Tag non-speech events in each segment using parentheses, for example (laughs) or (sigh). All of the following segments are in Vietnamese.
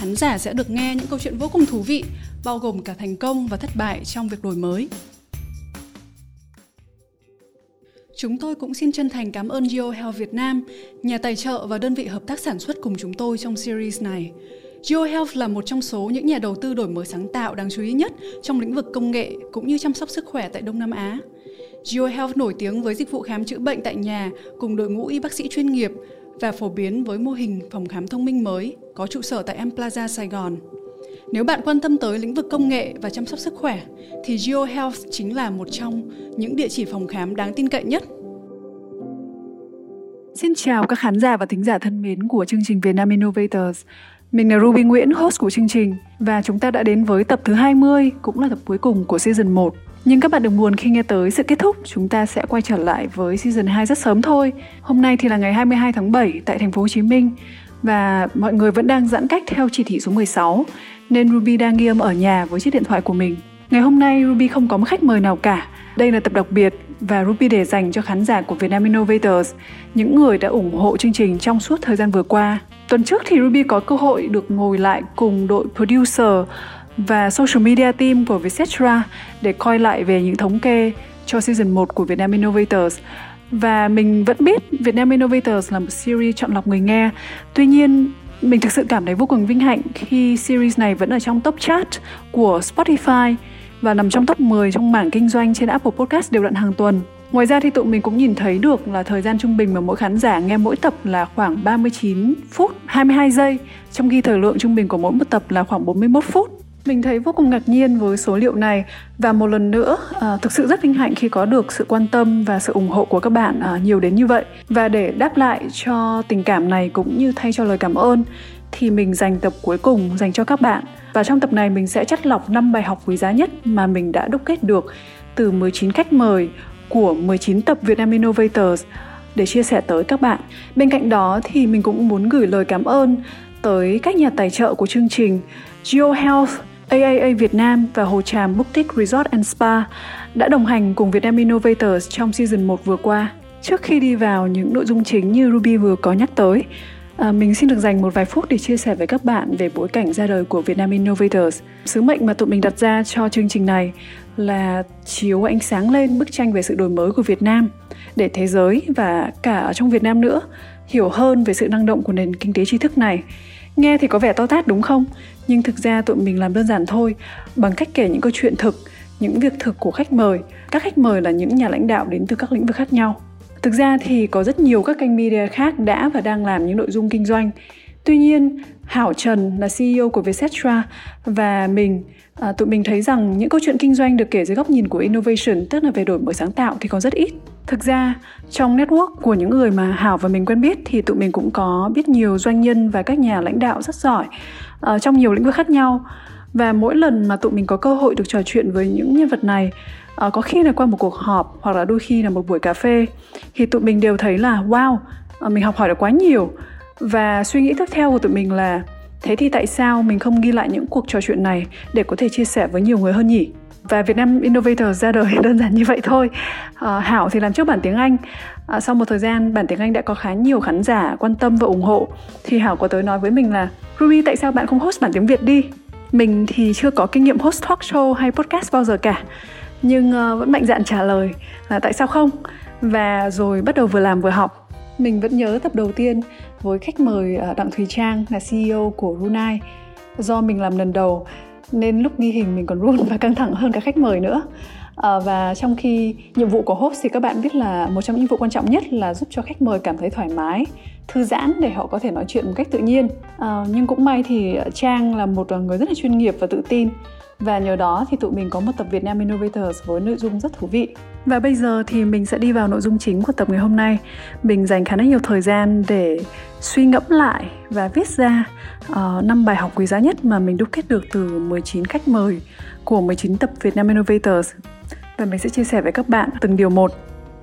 Khán giả sẽ được nghe những câu chuyện vô cùng thú vị, bao gồm cả thành công và thất bại trong việc đổi mới. Chúng tôi cũng xin chân thành cảm ơn GeoHealth Việt Nam, nhà tài trợ và đơn vị hợp tác sản xuất cùng chúng tôi trong series này. GeoHealth là một trong số những nhà đầu tư đổi mới sáng tạo đáng chú ý nhất trong lĩnh vực công nghệ cũng như chăm sóc sức khỏe tại Đông Nam Á. GeoHealth nổi tiếng với dịch vụ khám chữa bệnh tại nhà cùng đội ngũ y bác sĩ chuyên nghiệp và phổ biến với mô hình phòng khám thông minh mới có trụ sở tại M Plaza Sài Gòn. Nếu bạn quan tâm tới lĩnh vực công nghệ và chăm sóc sức khỏe, thì GeoHealth chính là một trong những địa chỉ phòng khám đáng tin cậy nhất. Xin chào các khán giả và thính giả thân mến của chương trình Vietnam Innovators. Mình là Ruby Nguyễn, host của chương trình và chúng ta đã đến với tập thứ 20, cũng là tập cuối cùng của season 1. Nhưng các bạn đừng buồn khi nghe tới sự kết thúc, chúng ta sẽ quay trở lại với season 2 rất sớm thôi. Hôm nay thì là ngày 22 tháng 7 tại thành phố Hồ Chí Minh và mọi người vẫn đang giãn cách theo chỉ thị số 16 nên Ruby đang ghi âm ở nhà với chiếc điện thoại của mình. Ngày hôm nay Ruby không có một khách mời nào cả. Đây là tập đặc biệt và Ruby để dành cho khán giả của Vietnam Innovators, những người đã ủng hộ chương trình trong suốt thời gian vừa qua. Tuần trước thì Ruby có cơ hội được ngồi lại cùng đội producer và social media team của Vietcetera để coi lại về những thống kê cho season 1 của Vietnam Innovators. Và mình vẫn biết Vietnam Innovators là một series chọn lọc người nghe. Tuy nhiên, mình thực sự cảm thấy vô cùng vinh hạnh khi series này vẫn ở trong top chart của Spotify và nằm trong top 10 trong mảng kinh doanh trên Apple Podcast đều đặn hàng tuần. Ngoài ra thì tụi mình cũng nhìn thấy được là thời gian trung bình mà mỗi khán giả nghe mỗi tập là khoảng 39 phút 22 giây, trong khi thời lượng trung bình của mỗi một tập là khoảng 41 phút. Mình thấy vô cùng ngạc nhiên với số liệu này và một lần nữa à, thực sự rất vinh hạnh khi có được sự quan tâm và sự ủng hộ của các bạn à, nhiều đến như vậy. Và để đáp lại cho tình cảm này cũng như thay cho lời cảm ơn thì mình dành tập cuối cùng dành cho các bạn. Và trong tập này mình sẽ chắt lọc 5 bài học quý giá nhất mà mình đã đúc kết được từ 19 khách mời của 19 tập Vietnam Innovators để chia sẻ tới các bạn. Bên cạnh đó thì mình cũng muốn gửi lời cảm ơn tới các nhà tài trợ của chương trình GeoHealth, AAA Việt Nam và Hồ Tràm Boutique Resort and Spa đã đồng hành cùng Vietnam Innovators trong season 1 vừa qua. Trước khi đi vào những nội dung chính như Ruby vừa có nhắc tới, À, mình xin được dành một vài phút để chia sẻ với các bạn về bối cảnh ra đời của Vietnam Innovators. Sứ mệnh mà tụi mình đặt ra cho chương trình này là chiếu ánh sáng lên bức tranh về sự đổi mới của Việt Nam để thế giới và cả ở trong Việt Nam nữa hiểu hơn về sự năng động của nền kinh tế tri thức này. Nghe thì có vẻ to tát đúng không? Nhưng thực ra tụi mình làm đơn giản thôi, bằng cách kể những câu chuyện thực, những việc thực của khách mời. Các khách mời là những nhà lãnh đạo đến từ các lĩnh vực khác nhau. Thực ra thì có rất nhiều các kênh media khác đã và đang làm những nội dung kinh doanh. Tuy nhiên, Hảo Trần là CEO của Vietcetera và mình à, tụi mình thấy rằng những câu chuyện kinh doanh được kể dưới góc nhìn của innovation, tức là về đổi mới sáng tạo thì còn rất ít. Thực ra, trong network của những người mà Hảo và mình quen biết thì tụi mình cũng có biết nhiều doanh nhân và các nhà lãnh đạo rất giỏi uh, trong nhiều lĩnh vực khác nhau. Và mỗi lần mà tụi mình có cơ hội được trò chuyện với những nhân vật này uh, có khi là qua một cuộc họp hoặc là đôi khi là một buổi cà phê thì tụi mình đều thấy là wow uh, mình học hỏi được quá nhiều và suy nghĩ tiếp theo của tụi mình là thế thì tại sao mình không ghi lại những cuộc trò chuyện này để có thể chia sẻ với nhiều người hơn nhỉ và Việt Nam Innovator ra đời (laughs) đơn giản như vậy thôi. À, Hảo thì làm trước bản tiếng Anh. À, sau một thời gian bản tiếng Anh đã có khá nhiều khán giả quan tâm và ủng hộ thì Hảo có tới nói với mình là Ruby tại sao bạn không host bản tiếng Việt đi? Mình thì chưa có kinh nghiệm host talk show hay podcast bao giờ cả nhưng uh, vẫn mạnh dạn trả lời là tại sao không và rồi bắt đầu vừa làm vừa học mình vẫn nhớ tập đầu tiên với khách mời à, đặng thùy trang là ceo của runai. Do mình làm lần đầu nên lúc ghi hình mình còn run và căng thẳng hơn cả khách mời nữa. À, và trong khi nhiệm vụ của host thì các bạn biết là một trong những nhiệm vụ quan trọng nhất là giúp cho khách mời cảm thấy thoải mái thư giãn để họ có thể nói chuyện một cách tự nhiên. À, nhưng cũng may thì trang là một người rất là chuyên nghiệp và tự tin. Và nhờ đó thì tụi mình có một tập Việt Nam Innovators với nội dung rất thú vị. Và bây giờ thì mình sẽ đi vào nội dung chính của tập ngày hôm nay. Mình dành khá là nhiều thời gian để suy ngẫm lại và viết ra ờ, uh, 5 bài học quý giá nhất mà mình đúc kết được từ 19 khách mời của 19 tập Vietnam Innovators. Và mình sẽ chia sẻ với các bạn từng điều một.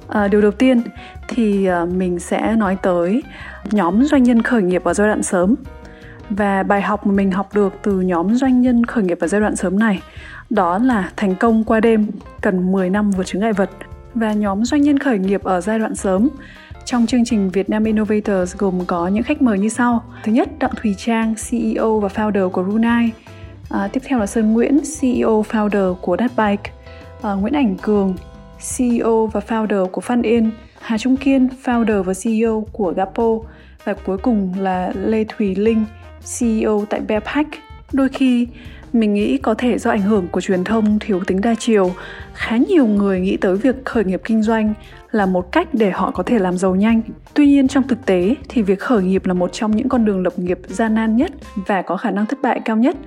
À, điều đầu tiên thì uh, mình sẽ nói tới nhóm doanh nhân khởi nghiệp ở giai đoạn sớm và bài học mà mình học được từ nhóm doanh nhân khởi nghiệp ở giai đoạn sớm này đó là thành công qua đêm cần 10 năm vượt chứng ngại vật và nhóm doanh nhân khởi nghiệp ở giai đoạn sớm trong chương trình Vietnam Innovators gồm có những khách mời như sau. Thứ nhất, Đặng Thùy Trang, CEO và founder của Runai. À, tiếp theo là Sơn Nguyễn, CEO founder của Datbike. À, Nguyễn Ảnh Cường, CEO và founder của FunIn. Hà Trung Kiên, founder và CEO của Gapo. Và cuối cùng là Lê Thùy Linh, CEO tại Bearpack. Đôi khi mình nghĩ có thể do ảnh hưởng của truyền thông thiếu tính đa chiều, khá nhiều người nghĩ tới việc khởi nghiệp kinh doanh là một cách để họ có thể làm giàu nhanh. Tuy nhiên trong thực tế thì việc khởi nghiệp là một trong những con đường lập nghiệp gian nan nhất và có khả năng thất bại cao nhất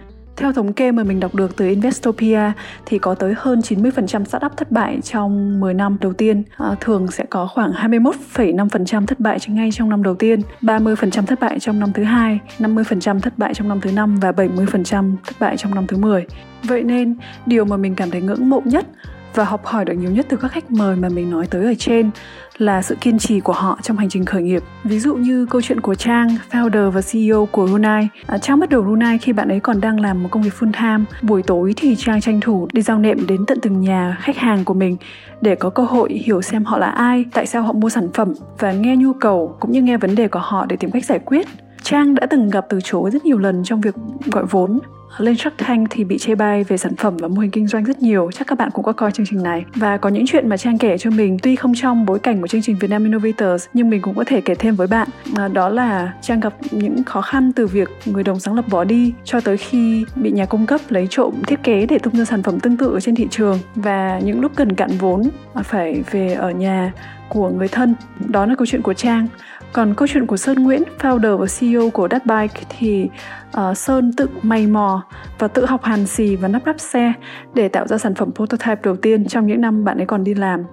theo thống kê mà mình đọc được từ Investopia thì có tới hơn 90% startup thất bại trong 10 năm đầu tiên. À, thường sẽ có khoảng 21,5% thất bại ngay trong năm đầu tiên, 30% thất bại trong năm thứ hai, 50% thất bại trong năm thứ năm và 70% thất bại trong năm thứ 10. Vậy nên, điều mà mình cảm thấy ngưỡng mộ nhất và học hỏi được nhiều nhất từ các khách mời mà mình nói tới ở trên là sự kiên trì của họ trong hành trình khởi nghiệp. Ví dụ như câu chuyện của Trang, founder và CEO của Runai. À, Trang bắt đầu Runai khi bạn ấy còn đang làm một công việc full time. Buổi tối thì Trang tranh thủ đi giao nệm đến tận từng nhà khách hàng của mình để có cơ hội hiểu xem họ là ai, tại sao họ mua sản phẩm và nghe nhu cầu cũng như nghe vấn đề của họ để tìm cách giải quyết. Trang đã từng gặp từ chối rất nhiều lần trong việc gọi vốn lên Shark Tank thì bị chê bai về sản phẩm và mô hình kinh doanh rất nhiều. Chắc các bạn cũng có coi chương trình này. Và có những chuyện mà trang kể cho mình, tuy không trong bối cảnh của chương trình Vietnam Innovators, nhưng mình cũng có thể kể thêm với bạn. Đó là trang gặp những khó khăn từ việc người đồng sáng lập bỏ đi, cho tới khi bị nhà cung cấp lấy trộm thiết kế để tung ra sản phẩm tương tự ở trên thị trường. Và những lúc cần cạn vốn, phải về ở nhà của người thân. Đó là câu chuyện của trang còn câu chuyện của Sơn Nguyễn, founder và CEO của Datbike thì uh, Sơn tự mày mò và tự học hàn xì và nắp ráp xe để tạo ra sản phẩm prototype đầu tiên trong những năm bạn ấy còn đi làm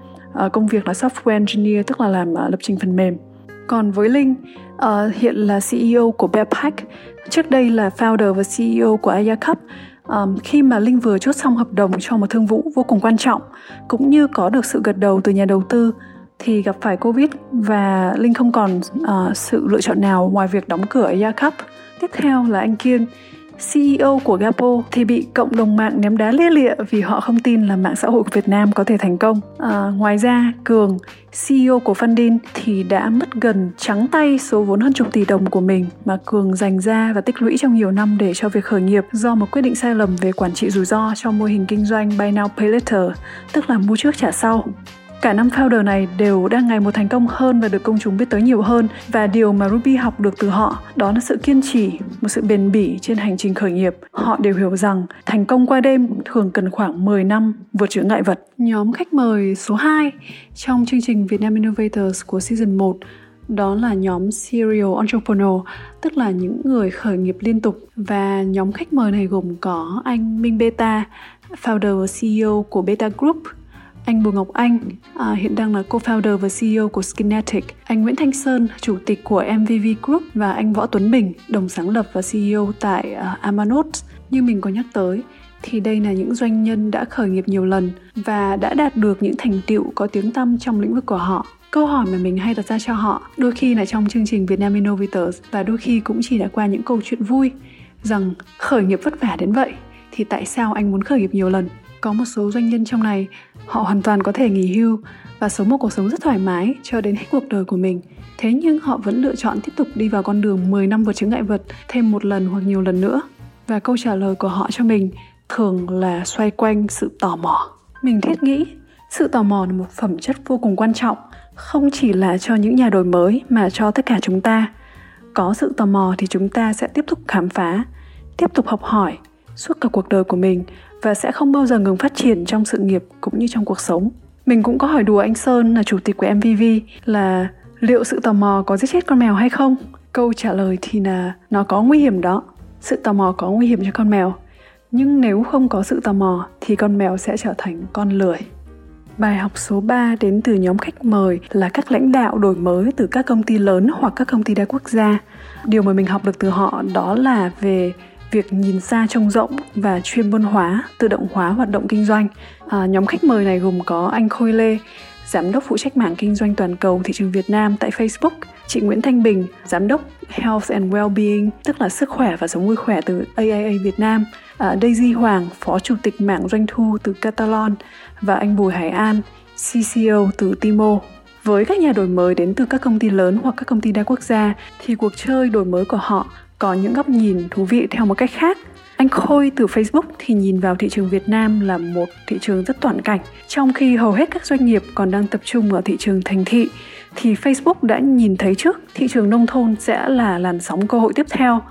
uh, công việc là software engineer tức là làm uh, lập trình phần mềm. Còn với Linh, uh, hiện là CEO của Bearpack, trước đây là founder và CEO của Aya Cup, Um, khi mà Linh vừa chốt xong hợp đồng cho một thương vụ vô cùng quan trọng cũng như có được sự gật đầu từ nhà đầu tư thì gặp phải Covid và Linh không còn uh, sự lựa chọn nào ngoài việc đóng cửa Air Cup. Tiếp theo là anh Kiên, CEO của Gapo thì bị cộng đồng mạng ném đá lia lịa vì họ không tin là mạng xã hội của Việt Nam có thể thành công. À, ngoài ra, Cường, CEO của Fundin thì đã mất gần trắng tay số vốn hơn chục tỷ đồng của mình mà Cường dành ra và tích lũy trong nhiều năm để cho việc khởi nghiệp do một quyết định sai lầm về quản trị rủi ro trong mô hình kinh doanh Buy Now Pay Later, tức là mua trước trả sau. Cả năm founder này đều đang ngày một thành công hơn và được công chúng biết tới nhiều hơn và điều mà Ruby học được từ họ đó là sự kiên trì, một sự bền bỉ trên hành trình khởi nghiệp. Họ đều hiểu rằng thành công qua đêm thường cần khoảng 10 năm vượt chướng ngại vật. Nhóm khách mời số 2 trong chương trình Vietnam Innovators của season 1 đó là nhóm serial entrepreneur, tức là những người khởi nghiệp liên tục và nhóm khách mời này gồm có anh Minh Beta, founder và CEO của Beta Group, anh Bùi Ngọc Anh, à, hiện đang là co-founder và CEO của Skinetic, anh Nguyễn Thanh Sơn, chủ tịch của MVV Group và anh Võ Tuấn Bình, đồng sáng lập và CEO tại à, uh, Amanot. Như mình có nhắc tới, thì đây là những doanh nhân đã khởi nghiệp nhiều lần và đã đạt được những thành tựu có tiếng tăm trong lĩnh vực của họ. Câu hỏi mà mình hay đặt ra cho họ, đôi khi là trong chương trình Vietnam Innovators và đôi khi cũng chỉ đã qua những câu chuyện vui rằng khởi nghiệp vất vả đến vậy thì tại sao anh muốn khởi nghiệp nhiều lần? Có một số doanh nhân trong này, họ hoàn toàn có thể nghỉ hưu và sống một cuộc sống rất thoải mái cho đến hết cuộc đời của mình. Thế nhưng họ vẫn lựa chọn tiếp tục đi vào con đường 10 năm vượt chứng ngại vật thêm một lần hoặc nhiều lần nữa. Và câu trả lời của họ cho mình thường là xoay quanh sự tò mò. Mình thiết nghĩ sự tò mò là một phẩm chất vô cùng quan trọng, không chỉ là cho những nhà đổi mới mà cho tất cả chúng ta. Có sự tò mò thì chúng ta sẽ tiếp tục khám phá, tiếp tục học hỏi suốt cả cuộc đời của mình và sẽ không bao giờ ngừng phát triển trong sự nghiệp cũng như trong cuộc sống. Mình cũng có hỏi đùa anh Sơn là chủ tịch của MVV là liệu sự tò mò có giết chết con mèo hay không? Câu trả lời thì là nó có nguy hiểm đó. Sự tò mò có nguy hiểm cho con mèo. Nhưng nếu không có sự tò mò thì con mèo sẽ trở thành con lười. Bài học số 3 đến từ nhóm khách mời là các lãnh đạo đổi mới từ các công ty lớn hoặc các công ty đa quốc gia. Điều mà mình học được từ họ đó là về việc nhìn xa trông rộng và chuyên môn hóa, tự động hóa hoạt động kinh doanh. À, nhóm khách mời này gồm có anh Khôi Lê, giám đốc phụ trách mảng kinh doanh toàn cầu thị trường Việt Nam tại Facebook, chị Nguyễn Thanh Bình, giám đốc Health and Wellbeing, tức là sức khỏe và sống vui khỏe từ AIA Việt Nam, à, Daisy Hoàng, phó chủ tịch mảng doanh thu từ catalon và anh Bùi Hải An, CCO từ Timo. Với các nhà đổi mới đến từ các công ty lớn hoặc các công ty đa quốc gia thì cuộc chơi đổi mới của họ có những góc nhìn thú vị theo một cách khác anh Khôi từ Facebook thì nhìn vào thị trường Việt Nam là một thị trường rất toàn cảnh. Trong khi hầu hết các doanh nghiệp còn đang tập trung ở thị trường thành thị, thì Facebook đã nhìn thấy trước thị trường nông thôn sẽ là làn sóng cơ hội tiếp theo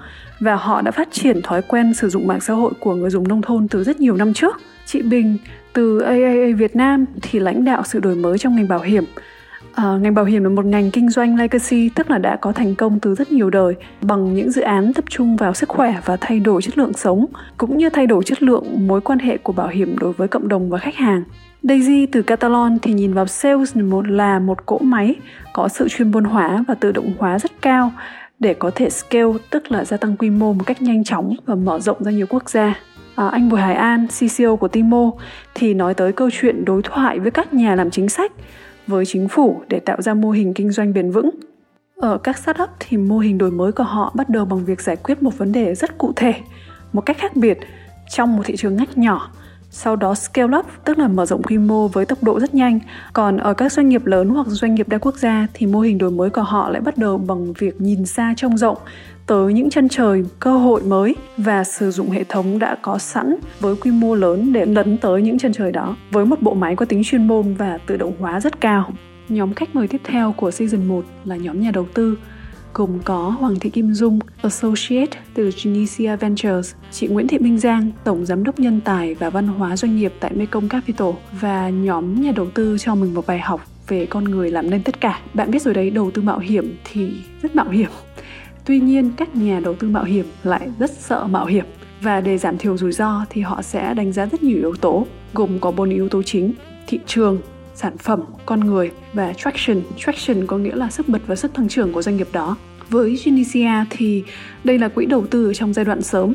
và họ đã phát triển thói quen sử dụng mạng xã hội của người dùng nông thôn từ rất nhiều năm trước. Chị Bình từ AAA Việt Nam thì lãnh đạo sự đổi mới trong ngành bảo hiểm À, ngành bảo hiểm là một ngành kinh doanh legacy, tức là đã có thành công từ rất nhiều đời bằng những dự án tập trung vào sức khỏe và thay đổi chất lượng sống, cũng như thay đổi chất lượng mối quan hệ của bảo hiểm đối với cộng đồng và khách hàng. Daisy từ Catalan thì nhìn vào sales một là một cỗ máy có sự chuyên môn hóa và tự động hóa rất cao để có thể scale, tức là gia tăng quy mô một cách nhanh chóng và mở rộng ra nhiều quốc gia. À, anh Bùi Hải An, CCO của Timo, thì nói tới câu chuyện đối thoại với các nhà làm chính sách với chính phủ để tạo ra mô hình kinh doanh bền vững. Ở các startup thì mô hình đổi mới của họ bắt đầu bằng việc giải quyết một vấn đề rất cụ thể, một cách khác biệt trong một thị trường ngách nhỏ sau đó scale up, tức là mở rộng quy mô với tốc độ rất nhanh. Còn ở các doanh nghiệp lớn hoặc doanh nghiệp đa quốc gia thì mô hình đổi mới của họ lại bắt đầu bằng việc nhìn xa trông rộng, tới những chân trời, cơ hội mới và sử dụng hệ thống đã có sẵn với quy mô lớn để lấn tới những chân trời đó, với một bộ máy có tính chuyên môn và tự động hóa rất cao. Nhóm khách mời tiếp theo của season 1 là nhóm nhà đầu tư gồm có Hoàng Thị Kim Dung, Associate từ Genesia Ventures, chị Nguyễn Thị Minh Giang, Tổng Giám đốc Nhân tài và Văn hóa Doanh nghiệp tại Mekong Capital và nhóm nhà đầu tư cho mình một bài học về con người làm nên tất cả. Bạn biết rồi đấy, đầu tư mạo hiểm thì rất mạo hiểm. Tuy nhiên, các nhà đầu tư mạo hiểm lại rất sợ mạo hiểm và để giảm thiểu rủi ro thì họ sẽ đánh giá rất nhiều yếu tố, gồm có bốn yếu tố chính: thị trường, sản phẩm, con người và traction. Traction có nghĩa là sức bật và sức tăng trưởng của doanh nghiệp đó. Với Genesia thì đây là quỹ đầu tư trong giai đoạn sớm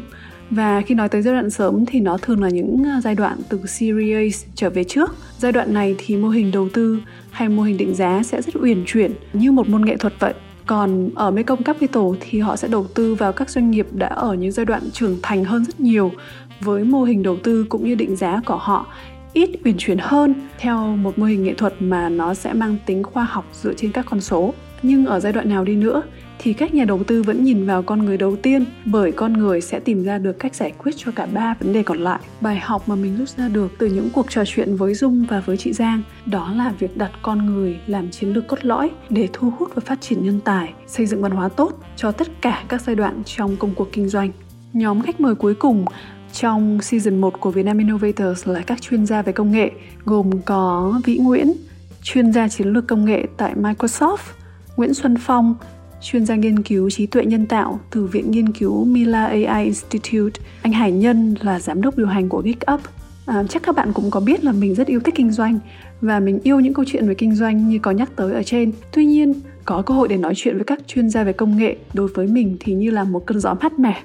và khi nói tới giai đoạn sớm thì nó thường là những ờ, giai đoạn từ Series A trở về trước. Giai đoạn này thì mô hình đầu tư hay mô hình định giá sẽ rất uyển chuyển như một môn nghệ thuật vậy. Còn ở Mekong Capital thì họ sẽ đầu tư vào các doanh nghiệp đã ở những giai đoạn trưởng thành hơn rất nhiều với mô hình đầu tư cũng như định giá của họ ít uyển chuyển hơn theo một mô hình nghệ thuật mà nó sẽ mang tính khoa học dựa trên các con số nhưng ở giai đoạn nào đi nữa thì các nhà đầu tư vẫn nhìn vào con người đầu tiên bởi con người sẽ tìm ra được cách giải quyết cho cả ba vấn đề còn lại. Bài học mà mình rút ra được từ những cuộc trò chuyện với Dung và với chị Giang đó là việc đặt con người làm chiến lược cốt lõi để thu hút và phát triển nhân tài, xây dựng văn hóa tốt cho tất cả các giai đoạn trong công cuộc kinh doanh. Nhóm khách mời cuối cùng trong season 1 của Vietnam Innovators là các chuyên gia về công nghệ gồm có Vĩ Nguyễn, chuyên gia chiến lược công nghệ tại Microsoft, Nguyễn Xuân Phong, chuyên gia nghiên cứu trí tuệ nhân tạo từ Viện Nghiên cứu Mila AI Institute. Anh Hải Nhân là giám đốc điều hành của GeekUp. À, chắc các bạn cũng có biết là mình rất yêu thích kinh doanh và mình yêu những câu chuyện về kinh doanh như có nhắc tới ở trên. Tuy nhiên, có cơ hội để nói chuyện với các chuyên gia về công nghệ đối với mình thì như là một cơn gió mát mẻ,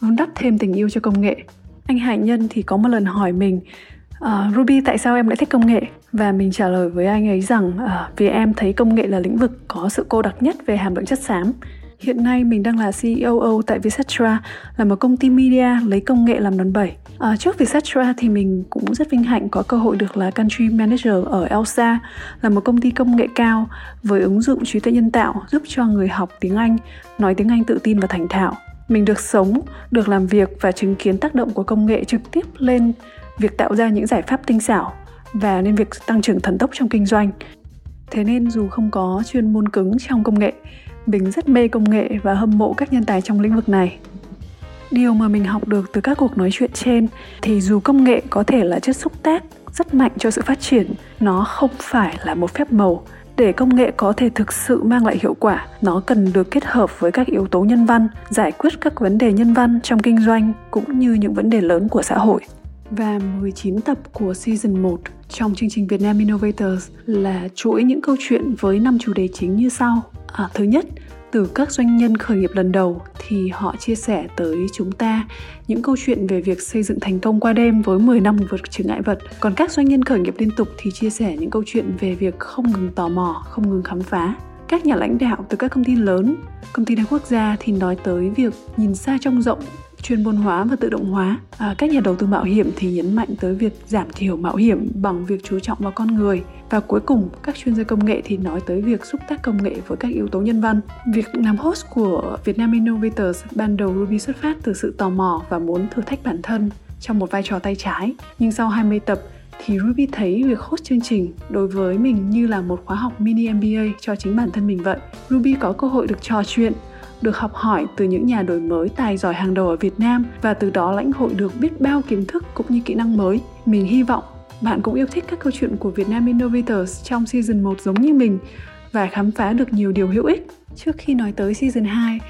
vun đắp thêm tình yêu cho công nghệ. Anh Hải Nhân thì có một lần hỏi mình uh, Ruby tại sao em lại thích công nghệ và mình trả lời với anh ấy rằng uh, vì em thấy công nghệ là lĩnh vực có sự cô đặc nhất về hàm lượng chất xám Hiện nay mình đang là CEO tại Vietcetera, là một công ty media lấy công nghệ làm đòn bẩy. À, trước Vietcetera thì mình cũng rất vinh hạnh có cơ hội được là Country Manager ở Elsa, là một công ty công nghệ cao với ứng dụng trí tuệ nhân tạo giúp cho người học tiếng Anh, nói tiếng Anh tự tin và thành thạo. Mình được sống, được làm việc và chứng kiến tác động của công nghệ trực tiếp lên việc tạo ra những giải pháp tinh xảo và nên việc tăng trưởng thần tốc trong kinh doanh. Thế nên dù không có chuyên môn cứng trong công nghệ, mình rất mê công nghệ và hâm mộ các nhân tài trong lĩnh vực này. Điều mà mình học được từ các cuộc nói chuyện trên thì dù công nghệ có thể là chất xúc tác rất mạnh cho sự phát triển, nó không phải là một phép màu. Để công nghệ có thể thực sự mang lại hiệu quả, nó cần được kết hợp với các yếu tố nhân văn, giải quyết các vấn đề nhân văn trong kinh doanh cũng như những vấn đề lớn của xã hội. và 19 tập của Season 1 trong chương trình Việt Nam Innovators là chuỗi những câu chuyện với năm chủ đề chính như sau. À, thứ nhất, từ các doanh nhân khởi nghiệp lần đầu thì họ chia sẻ tới chúng ta những câu chuyện về việc xây dựng thành công qua đêm với 10 năm vượt chướng ngại vật. Còn các doanh nhân khởi nghiệp liên tục thì chia sẻ những câu chuyện về việc không ngừng tò mò, không ngừng khám phá. Các nhà lãnh đạo từ các công ty lớn, công ty đa quốc gia thì nói tới việc nhìn xa trông rộng chuyên môn hóa và tự động hóa. À, các nhà đầu tư mạo hiểm thì nhấn mạnh tới việc giảm thiểu mạo hiểm bằng việc chú trọng vào con người. Và cuối cùng các chuyên gia công nghệ thì nói tới việc xúc tác công nghệ với các yếu tố nhân văn. Việc làm host của Vietnam Innovators ban đầu Ruby xuất phát từ sự tò mò và muốn thử thách bản thân trong một vai trò tay trái. Nhưng sau 20 tập thì Ruby thấy việc host chương trình đối với mình như là một khóa học mini MBA cho chính bản thân mình vậy. Ruby có cơ hội được trò chuyện được học hỏi từ những nhà đổi mới tài giỏi hàng đầu ở Việt Nam và từ đó lãnh hội được biết bao kiến thức cũng như kỹ năng mới. Mình hy vọng bạn cũng yêu thích các câu chuyện của Việt Nam Innovators trong season 1 giống như mình và khám phá được nhiều điều hữu ích. Trước khi nói tới season 2,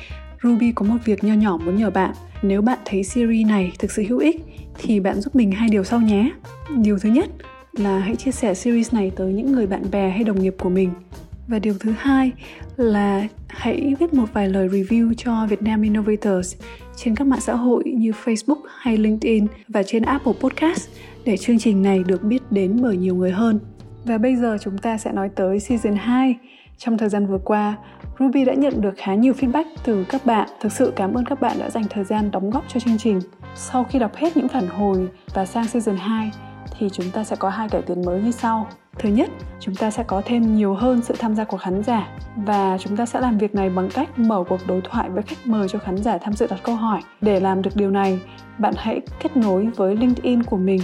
Ruby có một việc nho nhỏ muốn nhờ bạn. Nếu bạn thấy series này thực sự hữu ích thì bạn giúp mình hai điều sau nhé. Điều thứ nhất là hãy chia sẻ series này tới những người bạn bè hay đồng nghiệp của mình và điều thứ hai là hãy viết một vài lời review cho Vietnam Innovators trên các mạng xã hội như Facebook hay LinkedIn và trên Apple Podcast để chương trình này được biết đến bởi nhiều người hơn. Và bây giờ chúng ta sẽ nói tới season 2. Trong thời gian vừa qua, Ruby đã nhận được khá nhiều feedback từ các bạn. Thực sự cảm ơn các bạn đã dành thời gian đóng góp cho chương trình. Sau khi đọc hết những phản hồi và sang season 2 thì chúng ta sẽ có hai cải tiến mới như sau thứ nhất chúng ta sẽ có thêm nhiều hơn sự tham gia của khán giả và chúng ta sẽ làm việc này bằng cách mở cuộc đối thoại với khách mời cho khán giả tham dự đặt câu hỏi. Để làm được điều này bạn hãy kết nối với linkedin của mình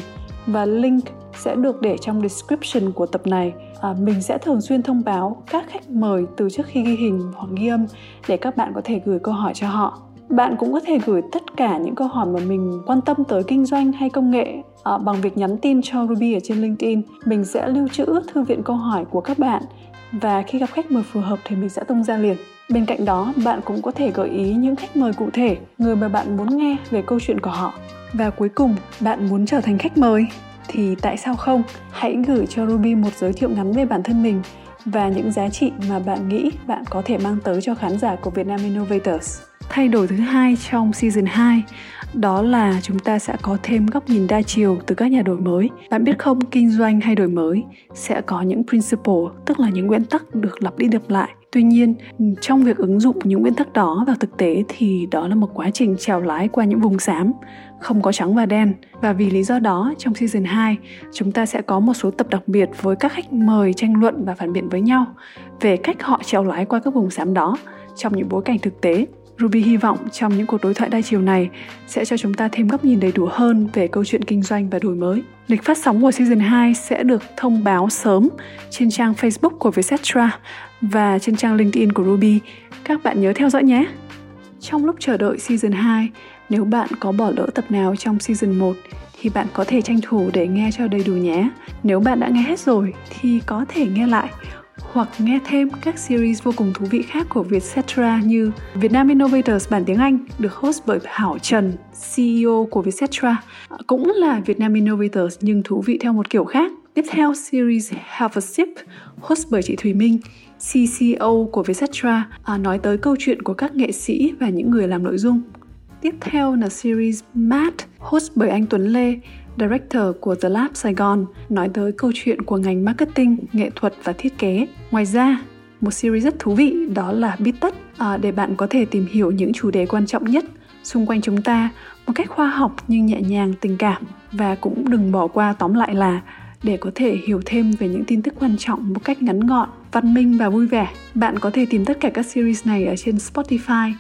và link sẽ được để trong description của tập này. À, mình sẽ thường xuyên thông báo các khách mời từ trước khi ghi hình hoặc ghi âm để các bạn có thể gửi câu hỏi cho họ. Bạn cũng có thể gửi tất cả những câu hỏi mà mình quan tâm tới kinh doanh hay công nghệ à, bằng việc nhắn tin cho Ruby ở trên LinkedIn. Mình sẽ lưu trữ thư viện câu hỏi của các bạn và khi gặp khách mời phù hợp thì mình sẽ tung ra liền. Bên cạnh đó, bạn cũng có thể gợi ý những khách mời cụ thể, người mà bạn muốn nghe về câu chuyện của họ. Và cuối cùng, bạn muốn trở thành khách mời thì tại sao không? Hãy gửi cho Ruby một giới thiệu ngắn về bản thân mình và những giá trị mà bạn nghĩ bạn có thể mang tới cho khán giả của Vietnam Innovators. Thay đổi thứ hai trong season 2 đó là chúng ta sẽ có thêm góc nhìn đa chiều từ các nhà đổi mới. Bạn biết không, kinh doanh hay đổi mới sẽ có những principle, tức là những nguyên tắc được lặp đi lặp lại. Tuy nhiên, trong việc ứng dụng những nguyên tắc đó vào thực tế thì đó là một quá trình trèo lái qua những vùng xám, không có trắng và đen. Và vì lý do đó, trong season 2, chúng ta sẽ có một số tập đặc biệt với các khách mời tranh luận và phản biện với nhau về cách họ trèo lái qua các vùng xám đó trong những bối cảnh thực tế Ruby hy vọng trong những cuộc đối thoại đa chiều này sẽ cho chúng ta thêm góc nhìn đầy đủ hơn về câu chuyện kinh doanh và đổi mới. Lịch phát sóng của season 2 sẽ được thông báo sớm trên trang Facebook của Vietcetera và trên trang LinkedIn của Ruby. Các bạn nhớ theo dõi nhé! Trong lúc chờ đợi season 2, nếu bạn có bỏ lỡ tập nào trong season 1 thì bạn có thể tranh thủ để nghe cho đầy đủ nhé. Nếu bạn đã nghe hết rồi thì có thể nghe lại hoặc nghe thêm các series vô cùng thú vị khác của Vietcetera như Vietnam Innovators bản tiếng Anh được host bởi Hảo Trần, CEO của Vietcetera, cũng là Vietnam Innovators nhưng thú vị theo một kiểu khác. Tiếp theo series Have a Sip host bởi chị Thùy Minh, CCO của Vietcetera à, nói tới câu chuyện của các nghệ sĩ và những người làm nội dung. Tiếp theo là series Mad host bởi anh Tuấn Lê, Director của The Lab Sài Gòn, nói tới câu chuyện của ngành marketing, nghệ thuật và thiết kế. Ngoài ra, một series rất thú vị đó là Bít Tất à, để bạn có thể tìm hiểu những chủ đề quan trọng nhất xung quanh chúng ta một cách khoa học nhưng nhẹ nhàng tình cảm và cũng đừng bỏ qua tóm lại là để có thể hiểu thêm về những tin tức quan trọng một cách ngắn gọn, văn minh và vui vẻ. Bạn có thể tìm tất cả các series này ở trên Spotify,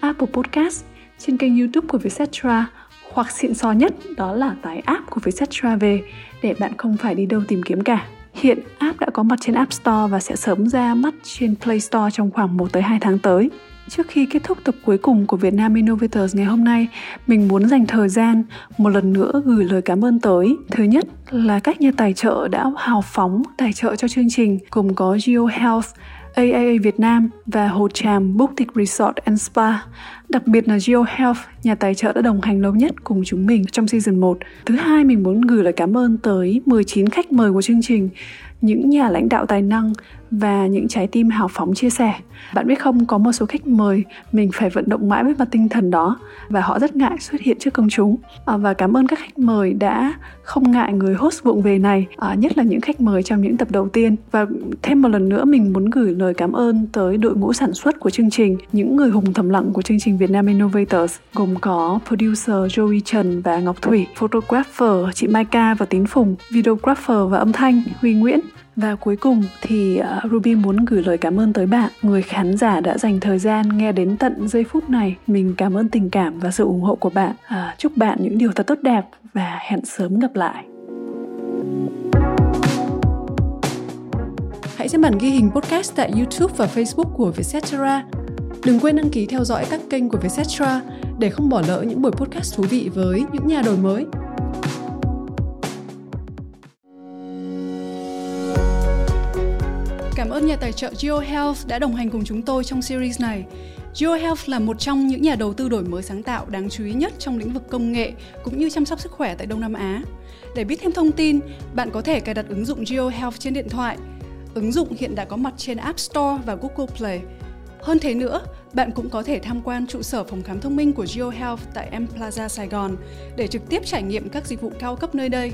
Apple Podcast, trên kênh YouTube của Vietcetera hoặc xịn sò nhất đó là tải app của Vietcetera về để bạn không phải đi đâu tìm kiếm cả. Hiện app đã có mặt trên App Store và sẽ sớm ra mắt trên Play Store trong khoảng 1 tới 2 tháng tới. Trước khi kết thúc tập cuối cùng của Việt Nam Innovators ngày hôm nay, mình muốn dành thời gian một lần nữa gửi lời cảm ơn tới. Thứ nhất là các nhà tài trợ đã hào phóng tài trợ cho chương trình, gồm có Geo Health, AAA Việt Nam và Hồ Tràm Boutique Resort and Spa. Đặc biệt là GeoHealth, nhà tài trợ đã đồng hành lâu nhất cùng chúng mình trong season 1. Thứ hai, mình muốn gửi lời cảm ơn tới 19 khách mời của chương trình những nhà lãnh đạo tài năng và những trái tim hào phóng chia sẻ. Bạn biết không, có một số khách mời mình phải vận động mãi với mặt tinh thần đó và họ rất ngại xuất hiện trước công chúng. À, và cảm ơn các khách mời đã không ngại người host vụng về này, à, nhất là những khách mời trong những tập đầu tiên. Và thêm một lần nữa mình muốn gửi lời cảm ơn tới đội ngũ sản xuất của chương trình, những người hùng thầm lặng của chương trình Việt Nam Innovators, gồm có producer Joey Trần và Ngọc Thủy, photographer chị Mai Ca và Tín Phùng, videographer và âm thanh Huy Nguyễn, và cuối cùng thì à, Ruby muốn gửi lời cảm ơn tới bạn, người khán giả đã dành thời gian nghe đến tận giây phút này. Mình cảm ơn tình cảm và sự ủng hộ của bạn. À, chúc bạn những điều thật tốt đẹp và hẹn sớm gặp lại. Hãy xem bản ghi hình podcast tại YouTube và Facebook của Vietcetera. Đừng quên đăng ký theo dõi các kênh của Vietcetera để không bỏ lỡ những buổi podcast thú vị với những nhà đổi mới. Cảm ơn nhà tài trợ GeoHealth đã đồng hành cùng chúng tôi trong series này. GeoHealth là một trong những nhà đầu tư đổi mới sáng tạo đáng chú ý nhất trong lĩnh vực công nghệ cũng như chăm sóc sức khỏe tại Đông Nam Á. Để biết thêm thông tin, bạn có thể cài đặt ứng dụng GeoHealth trên điện thoại. Ứng dụng hiện đã có mặt trên App Store và Google Play. Hơn thế nữa, bạn cũng có thể tham quan trụ sở phòng khám thông minh của GeoHealth tại M Plaza Sài Gòn để trực tiếp trải nghiệm các dịch vụ cao cấp nơi đây.